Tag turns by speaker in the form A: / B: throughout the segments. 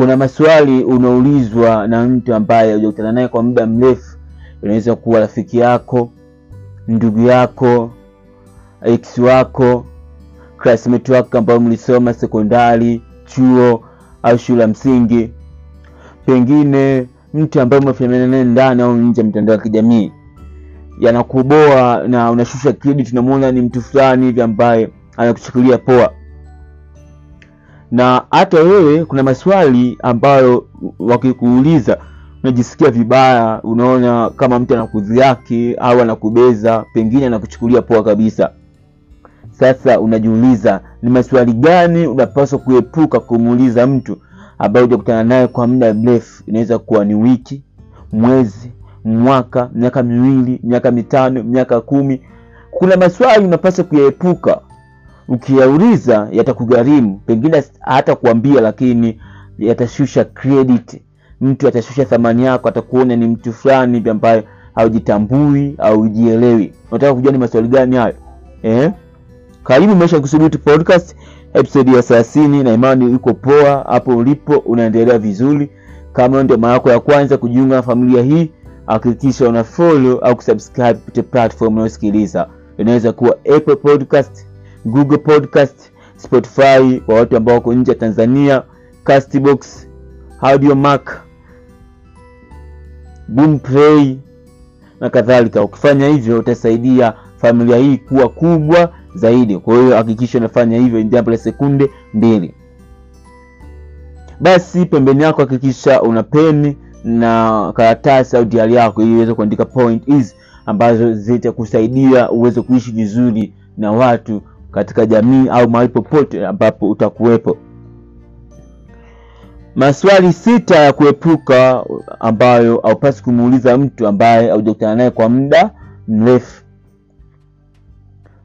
A: kuna maswali unaulizwa na mtu ambaye hujakutana naye kwa muda mrefu. Inaweza kuwa rafiki yako ndugu yako ex wako classmate wako ambayo mlisoma sekondari chuo au shule ya msingi. Pengine mtu ambaye umefahamiana naye ndani au nje ya mitandao ya kijamii. Yanakuboa na unashusha kredit, unamwona ni mtu fulani hivi ambaye anakuchukulia poa na hata wewe kuna maswali ambayo wakikuuliza unajisikia vibaya unaona kama mtu anakudhiaki au anakubeza pengine anakuchukulia poa kabisa. Sasa unajiuliza ni maswali gani unapaswa kuepuka kumuuliza mtu ambaye hujakutana naye kwa muda mrefu? Inaweza kuwa ni wiki mwezi mwaka miaka miwili miaka mitano miaka kumi. Kuna maswali unapaswa kuyaepuka ukiyauliza yatakugharimu. Pengine hata kuambia lakini yatashusha credit. Mtu atashusha thamani yako atakuona ni mtu fulani hivi ambaye haujitambui au unataka kujua ni maswali gani hayo? Eh? karibu maisha podcast episode ya thelathini na imani iko poa hapo ulipo unaendelea vizuri. Kama ndio mara yako ya kwanza kujiunga na familia hii hakikisha una follow au kusubscribe kupitia platform unayosikiliza. Inaweza kuwa apple podcast google podcast spotify kwa watu ambao wako nje ya tanzania castbox audio boomplay na kadhalika. Ukifanya hivyo utasaidia familia hii kuwa kubwa zaidi. Kwa hiyo hakikisha unafanya hivyo jambo la sekunde mbili. Basi pembeni yako hakikisha una peni na karatasi au diari yako ili uweze kuandika point hizi ambazo zitakusaidia uweze kuishi vizuri na watu katika jamii au mahali popote ambapo utakuwepo. Maswali sita ya kuepuka ambayo haupasi kumuuliza mtu ambaye haujakutana naye kwa muda mrefu.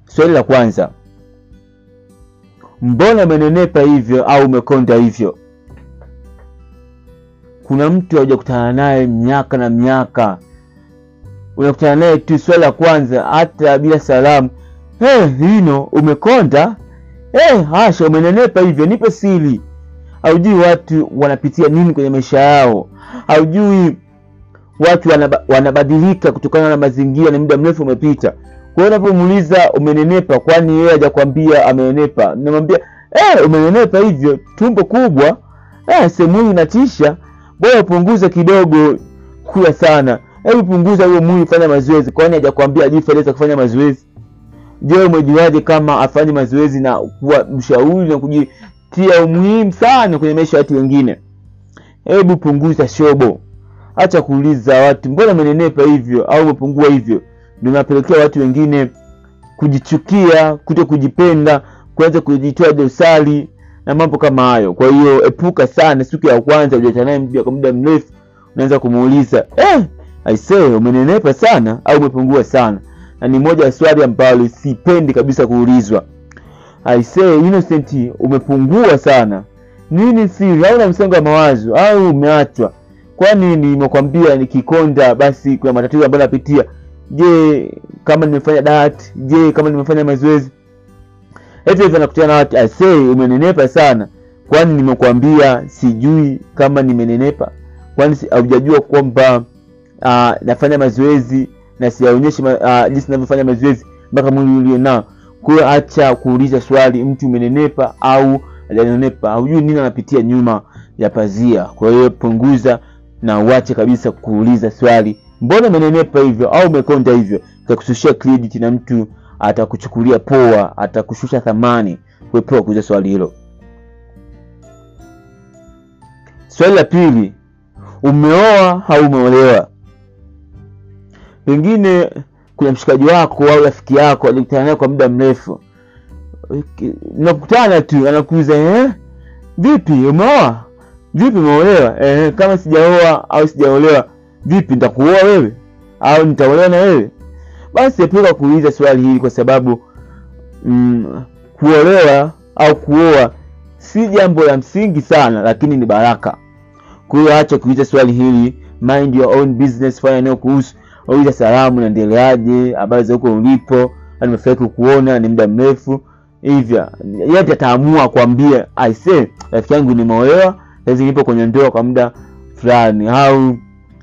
A: Swali la kwanza mbona umenenepa hivyo au umekonda hivyo? Kuna mtu haujakutana naye miaka na miaka. Unakutana naye tu swali la kwanza hata bila salamu hey, hino umekonda? Hey, hasha umenenepa hivyo nipe siri. Haujui watu wanapitia nini kwenye maisha yao. Haujui watu wanaba, wanabadilika kutokana na mazingira ni muda mrefu umepita. Kwa hiyo unapomuuliza umenenepa? Kwani yeye hajakwambia amenenepa? Namwambia hey, umenenepa hivyo tumbo kubwa. Hey, sehemu inatisha. Bora upunguze kidogo kula sana. Hebu punguza huo mwili fanya mazoezi. Kwani hajakwambia ajui kufanya mazoezi je umejuaje kama afanye mazoezi na kuwa mshauri na kujitia umuhimu sana kwenye maisha ya watu wengine? Hebu punguza shobo. Hacha kuuliza watu mbona umenenepa hivyo au umepungua hivyo? Ndio watu wengine kujichukia kuto kujipenda kuanza kujitoa dosari na mambo kama hayo. Kwa hiyo epuka sana siku ya kwanza ujakutana naye kwa muda mrefu unaanza kumuuliza eh, aisee umenenepa sana au umepungua sana na ni moja ya swali ambalo sipendi kabisa kuulizwa. Aisee innocent umepungua sana. Nini siri? Au na msongo wa mawazo? Au umeachwa? Kwani nimekwambia nikikonda basi kuna matatizo ambayo napitia. Je kama nimefanya diet je kama nimefanya mazoezi? Nakutana na watu asei umenenepa sana. Kwani nimekwambia sijui kama nimenenepa? Kwani haujajua kwamba uh, nafanya mazoezi na siyaonyeshi uh, jinsi navyofanya mazoezi mpaka mwili ulio nao kwa acha kuuliza swali mtu umenenepa au hajanenepa hujui nini anapitia nyuma ya pazia. Kwa hiyo punguza na uache kabisa kuuliza swali mbona umenenepa hivyo au umekonda hivyo? Kakusushia credit na mtu atakuchukulia poa atakushusha thamani. Kuepoa kuuliza swali hilo. Swali la pili umeoa au umeolewa pengine kuna mshikaji wako au rafiki yako alikutana naye kwa muda mrefu. Nakutana tu anakuuza eh? vipi umeoa? Vipi umeolewa? Eh, kama sijaoa au sijaolewa vipi nitakuoa wewe? Au nitaolewa na wewe? Basi epuka kuuliza swali hili kwa sababu mm, kuolewa au kuoa si jambo la msingi sana lakini ni baraka. Kwa hiyo acha kuuliza swali hili mind your own business fanya nayo kuhusu uliza salamu naendeleaje habari za huko ulipo? Nimefurahi kukuona ni muda mrefu. Hivyo Yeye ataamua kuambia aise rafiki yangu nimeolewa sasa, nipo kwenye ndoa kwa muda fulani. Au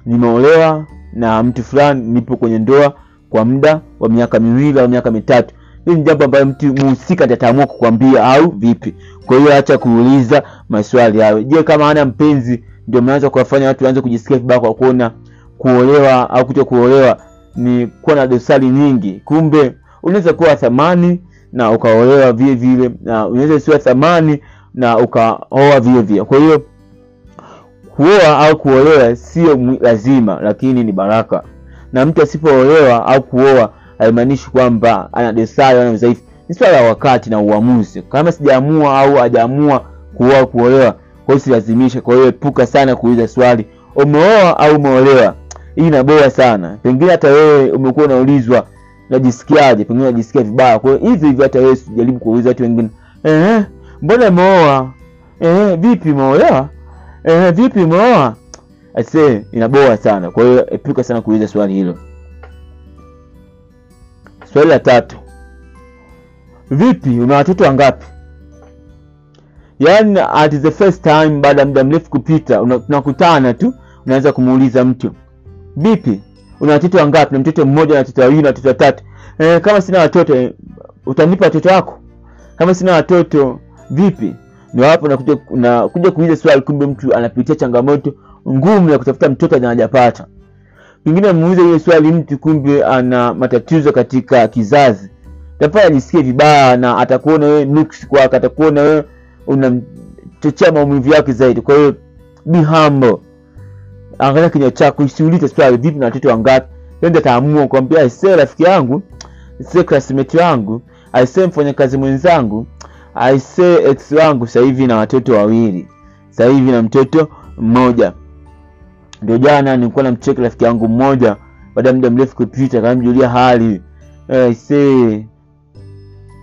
A: nimeolewa na mtu fulani nipo kwenye ndoa kwa muda wa miaka miwili au miaka mitatu. Hii ni jambo ambayo mtu mhusika ataamua kukwambia au vipi. Kwa hiyo acha kuuliza maswali hayo. Je kama hana mpenzi ndio mnaanza kuwafanya watu waanze kujisikia vibaya kwa kuona kuolewa au kuto kuolewa ni kuwa na dosari nyingi. Kumbe unaweza kuwa thamani na ukaolewa vile vile na unaweza siwa thamani na ukaoa vile vile. Kwa hiyo kuoa au kuolewa sio lazima lakini ni baraka. Na mtu asipoolewa au kuoa haimaanishi kwamba ana dosari ana udhaifu. Ni swala la wakati na uamuzi. Kama sijaamua au hajaamua kuoa kuolewa kwa hiyo silazimisha. kwa hiyo epuka sana kuuliza swali umeoa au umeolewa hii inaboa sana. Pengine hata wewe umekuwa unaulizwa najisikiaje pengine najisikia vibaya. Kwa hiyo hivi hata wewe sijaribu kuuliza watu wengine eh mbona umeoa? Eh vipi umeolewa? Eh vipi umeoa? Ase inaboa sana. Kwa hiyo epuka sana kuuliza swali hilo. Swali la tatu. Vipi? Una watoto wangapi? Yaani at the first time baada ya muda mrefu kupita una- tunakutana tu unaanza kumuuliza mtu vipi? Una watoto wangapi? Na mtoto mmoja na watoto wawili na watoto watatu. E, kama sina watoto utanipa watoto wako? Kama sina watoto vipi? Ndio hapo nakuja kuuliza swali kumbe mtu anapitia changamoto ngumu ya kutafuta mtoto na hajapata. Pengine muulize hiyo swali mtu kumbe ana matatizo katika kizazi. Tafanya ajisikie vibaya na atakuona wewe nuksi kwake atakuona wewe unamchochea maumivu yake zaidi. Kwa hiyo be humble angalia kinywa chako usiulize swali vipi na watoto wangapi ende ataamua kwambia aisee rafiki yangu aisee classmate wangu aisee mfanyakazi mwenzangu aisee ex wangu sasa hivi na watoto wawili sasa hivi na mtoto mmoja. Ndio jana nilikuwa namcheki rafiki yangu mmoja baada ya muda mrefu kupita kamjulia hali. Eh, aisee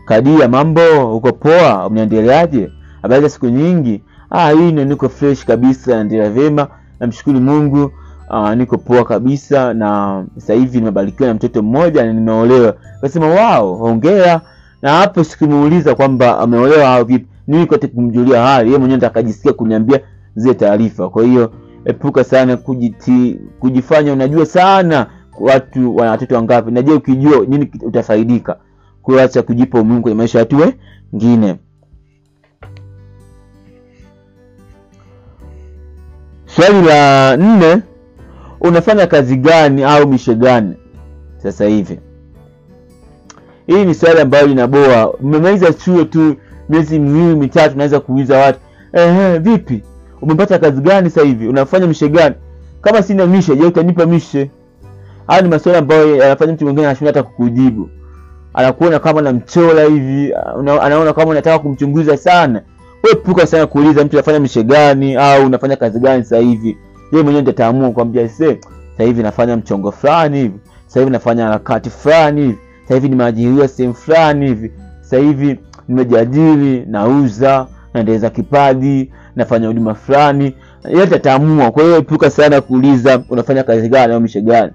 A: kadia mambo uko poa? Unaendeleaje habari za siku nyingi? Ah hii ndio niko fresh kabisa naendelea vyema namshukuru mungu uh, niko poa kabisa na sasa hivi nimebarikiwa na mtoto mmoja na nimeolewa. Kasema wao hongera. Na hapo sikumuuliza kwamba ameolewa au vipi. Mimi kote kumjulia hali yeye mwenyewe akajisikia kuniambia zile taarifa. Kwa hiyo epuka sana kujiti, kujifanya unajua sana watu wana watoto wangapi. Najua ukijua nini utafaidika? Kuacha kujipa umuhimu kwenye maisha ya watu wengine swali la nne unafanya kazi gani au mishe gani sasa hivi? Hii ni swali ambayo linaboa umemaliza chuo tu miezi miwili mitatu unaweza kuuliza watu ehe vipi? Umepata kazi gani sasa hivi? Unafanya mishe gani? Kama sina mishe je utanipa mishe? Haya ni maswali ambayo yanafanya mtu mwingine anashindwa hata kukujibu. Anakuona kama namchola hivi anaona kama unataka kumchunguza sana epuka sana kuuliza mtu anafanya mishe gani au unafanya kazi gani sasa hivi. Yeye mwenyewe ndiye ataamua kwambia sasa hivi nafanya mchongo fulani hivi sasa hivi nafanya harakati fulani hivi sasa hivi nimeajiriwa sehemu fulani hivi sasa hivi nimejiajiri nauza naendeleza kipaji nafanya huduma fulani. Yeye ataamua. Kwa hiyo epuka sana kuuliza unafanya kazi gani au mishe gani?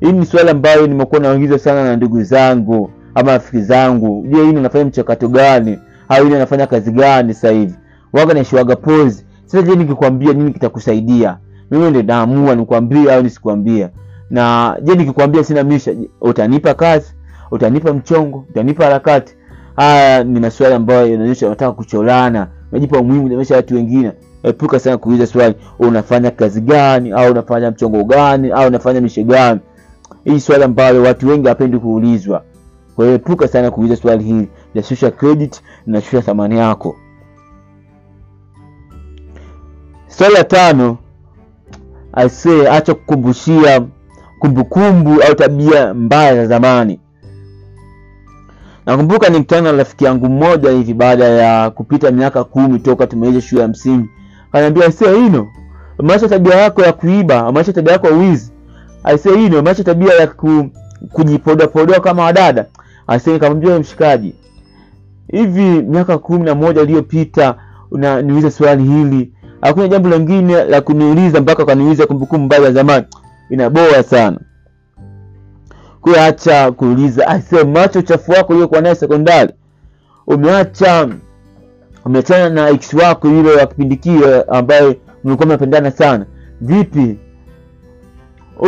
A: Hii ni swali ambayo nimekuwa naulizwa sana na ndugu zangu ama rafiki zangu. Je hii unafanya mchakato gani au anafanya kazi gani sasa hivi. Waga naishiwaga pose sasa je nikikwambia nini kitakusaidia? Mimi ndio naamua nikwambie au nisikwambie. na je nikikwambia sina misha utanipa kazi? Utanipa mchongo? Utanipa harakati? Haya ni maswali ambayo yanaonyesha unataka kucholana. Unajipa umuhimu na maisha watu wengine. Epuka sana kuuliza swali unafanya kazi gani? Au unafanya mchongo gani? Au unafanya mishe gani? Hii swali ambalo watu wengi hapendi kuulizwa. Kwa hiyo epuka sana kuuliza swali hili linashusha credit inashusha thamani yako. Swali la tano aisee acha kukumbushia kumbukumbu au tabia mbaya za zamani. Nakumbuka nikutana na rafiki yangu mmoja hivi baada ya kupita miaka kumi toka tumaliza shule ya msingi. Kaniambia aisee, Ino, umeacha tabia yako ya kuiba umeacha tabia yako ya wizi. Aisee, Ino, umeacha tabia ya ku, kujipodoapodoa kama wadada. Aisee, nikamwambia mshikaji hivi miaka kumi na moja iliyopita unaniuliza swali hili. Hakuna jambo lingine la kuniuliza mpaka ukaniuliza kumbukumbu mbaya za zamani. Inaboa sana. Kuacha kuuliza aise macho uchafu wako uliokuwa naye sekondari. Umeacha umeachana na ex wako yule wa kipindi kile ambaye mlikuwa mnapendana sana. Vipi?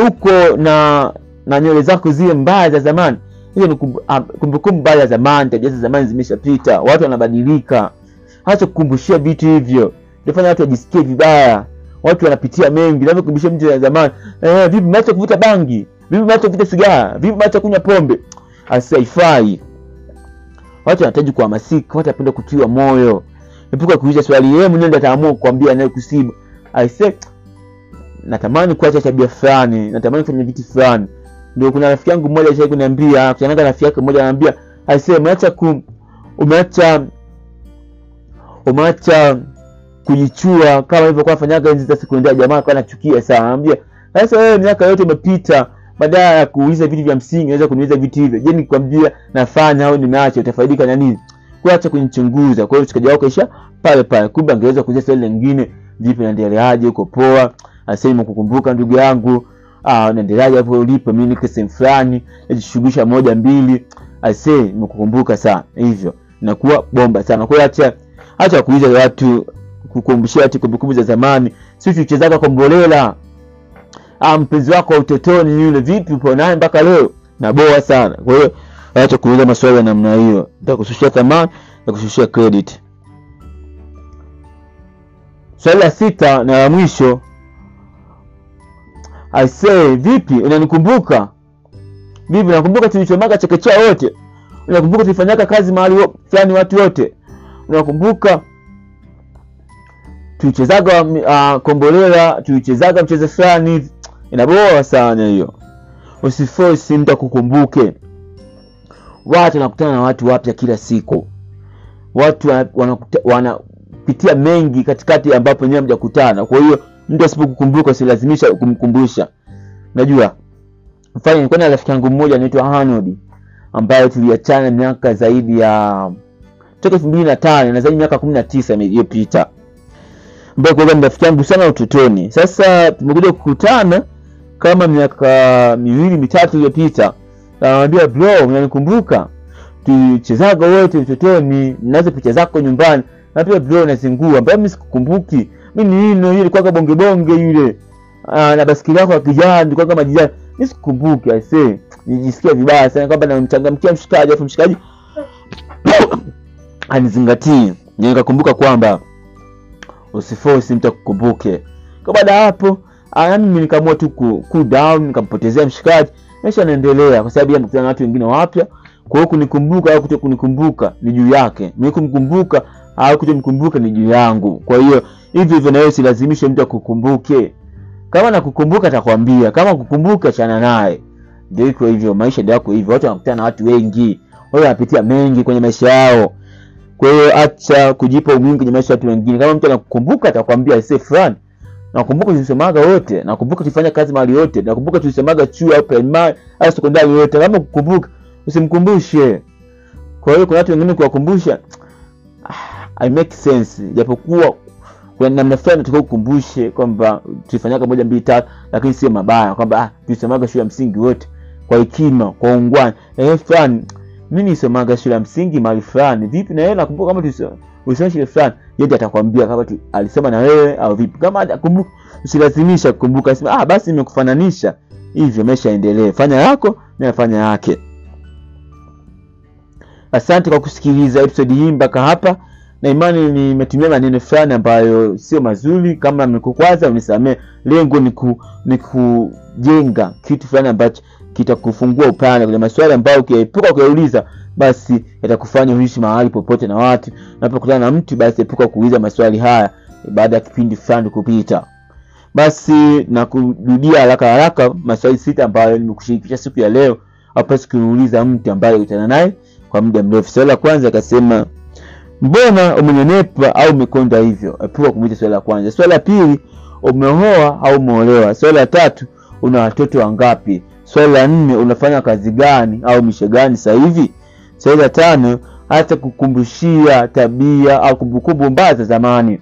A: Uko na na nywele zako zile mbaya za zamani hizo ni ah, kumbukumbu mbaya ya zamani tabia za zamani zimeshapita watu wanabadilika. Hata kukumbushia vitu hivyo nafanya watu wajisikie vibaya. Watu wanapitia mengi navyokumbushia mtu ya zamani. Eh, vipi mmeacha kuvuta bangi? Vipi mmeacha kuvuta sigara? Vipi mmeacha kunywa pombe? Asihaifai watu wanahitaji kuhamasika watu wanapenda kutiwa moyo. Epuka kuuliza swali yeye mwenyewe ndiye ataamua kukwambia anayekusibu aise natamani kuacha tabia fulani natamani kufanya vitu fulani ndio kuna rafiki yangu mmoja alishawahi kuniambia kutanaga na rafiki yake mmoja ananiambia aisee umeacha ku umeacha umeacha kujichua kama ilivyokuwa fanyaga enzi za sekondari jamaa kwa anachukia sana anambia sasa wewe miaka yote imepita badala ya kuuliza vitu vya msingi unaweza kuniuliza vitu hivyo. Je nikwambia nafanya au nimeacha? Utafaidika na nini? Kuacha kunichunguza. Kwa hiyo mshikaji wako isha pale pale. Kumbe angeweza kuuliza swali lingine vipi naendeleaje uko poa? Asema kukumbuka ndugu yangu ah naendeleaje hapo ulipo mimi niko sehemu fulani najishughulisha moja mbili. Ase nimekukumbuka sana. Hivyo nakuwa bomba sana. Kwa hiyo acha acha watu kukumbushia ati kumbukumbu za zamani. Sisi tuchezaga kombolela. Ah mpenzi wako wa utotoni yule vipi upo naye mpaka leo? Naboa sana. Kwa hiyo acha kuuliza maswali ya namna hiyo. Nitakushushia thamani na kushushia credit. Swali la sita na la mwisho Say vipi unanikumbuka? Vipi unakumbuka tulichomaga chekechea wote? Unakumbuka tulifanyaka kazi mahali fulani watu wote? Unakumbuka tulichezaga uh, kombolela tulichezaga mchezo fulani inaboa sana hiyo. Usifosi mtu akukumbuke. Watu wanakutana na watu wapya kila siku. Watu wana- wanapitia mengi katikati ambapo wenyewe mjakutana kwa hiyo mtu asipokukumbuka usilazimisha kumkumbusha. Najua mfano nilikuwa na rafiki yangu mmoja anaitwa Arnold ambaye tuliachana miaka zaidi ya toka elfu mbili na tano na zaidi miaka kumi na tisa iliyopita. Ambaye kwa rafiki yangu sana utotoni. Sasa tumekuja kukutana kama miaka miwili mitatu iliyopita. Anamwambia bro unanikumbuka? Tuchezaga wote utotoni nazo picha zako nyumbani. Na pia bro nazingua. Ambayo mimi sikukumbuki mi ni bongebonge yule ilikuwa bonge yule Ah, na basikeli yako ya kijani ilikuwa kama sikumbuki aisee nijisikia vibaya sana kwamba namchangamkia mshikaji afu mshikaji anizingatii nikakumbuka kwamba usifosi mtu akukumbuke. Kwa baada hapo ah, mimi nikaamua tu cool down nikampotezea mshikaji. Maisha naendelea kwa sababu yeye amekutana na watu wengine wapya. Kwa hiyo kunikumbuka au kuto kunikumbuka ni juu yake. Mimi kumkumbuka au kutomkumbuka ni juu yangu. Kwa hiyo hivyo hivyo na wewe usilazimishe mtu akukumbuke? Kama nakukumbuka atakwambia kama kukumbuka chana naye. Ndio iko hivyo maisha ndio yako hivyo watu wanakutana na watu wengi. Wao wanapitia mengi kwenye maisha yao. Kwa hiyo acha kujipa umuhimu kwenye maisha ya watu wengine. Kama mtu anakukumbuka atakwambia sasa fulani nakumbuka tulisemaga wote nakumbuka tulifanya kazi mahali yote nakumbuka tulisemaga chuo au primary au sekondari yote. Kama kukumbuka usimkumbushe. Kwa hiyo kuna watu wengine kuwakumbusha ah, I make sense. Japokuwa kuna namna fulani tunataka kukumbushe kwamba tulifanyaga moja mbili tatu lakini sio mabaya kwamba ah, tulisemaga shule ya msingi wote kwa hekima kwa ungwani eh fulani mimi nisomaga shule ya msingi mahali fulani. Vipi na yeye? Nakumbuka kama ulisoma shule fulani yeye atakwambia kama alisoma na wewe au vipi. Kama atakumbuka usilazimisha kukumbuka sema ah basi nimekufananisha. Hivyo maisha yaendelee. Fanya yako na fanya yake. Asante kwa kusikiliza episode hii mpaka hapa na imani nimetumia maneno fulani ambayo sio mazuri. Kama nimekukwaza unisamee lengo ni, ku, ni kujenga kitu fulani ambacho kitakufungua upande kwenye maswali ambayo ukiepuka kuyauliza basi yatakufanya uishi mahali popote na watu. Unapokutana na mtu basi epuka kuuliza maswali haya baada ya kipindi fulani kupita. Basi na haraka haraka maswali sita ambayo nimekushirikisha siku ya leo. Hapasi kumuuliza mtu ambaye ukutana naye kwa muda mrefu. Swali la kwanza akasema mbona umenenepa au umekonda hivyo? Epuka kumuuliza swali la kwanza. Swali la pili umeoa au umeolewa? Swali la tatu una watoto wangapi? Swali la nne unafanya kazi gani au mishe gani sasa hivi? Swali la tano hata kukumbushia tabia au kumbukumbu mbaya za zamani.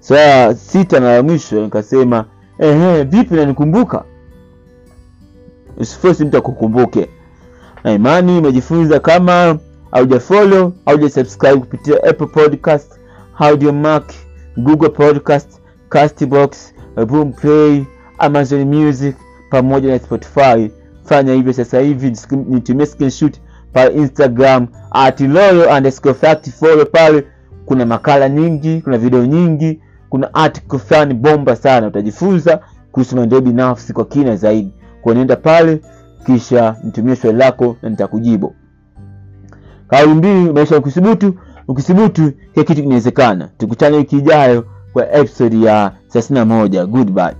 A: Swali la sita na la mwisho nikasema ehe vipi nanikumbuka usifosi mtu akukumbuke. Na imani umejifunza kama haujafollow haujasubscribe kupitia apple podcast audiomark google podcast Castbox, Boomplay, Amazon Music pamoja na Spotify. Fanya hivyo sasa hivi, nitumie screenshot pale Instagram at loyo follow pale. Kuna makala nyingi, kuna video nyingi, kuna article fulani bomba sana, utajifunza kuhusu maendeleo binafsi kwa kina zaidi. Kwa nenda pale, kisha nitumie swali lako na nitakujibu. Kauli mbiu maisha ukithubutu, ukithubutu kila kitu kinawezekana. Tukutane wiki ijayo kwa episodi ya 31. Goodbye.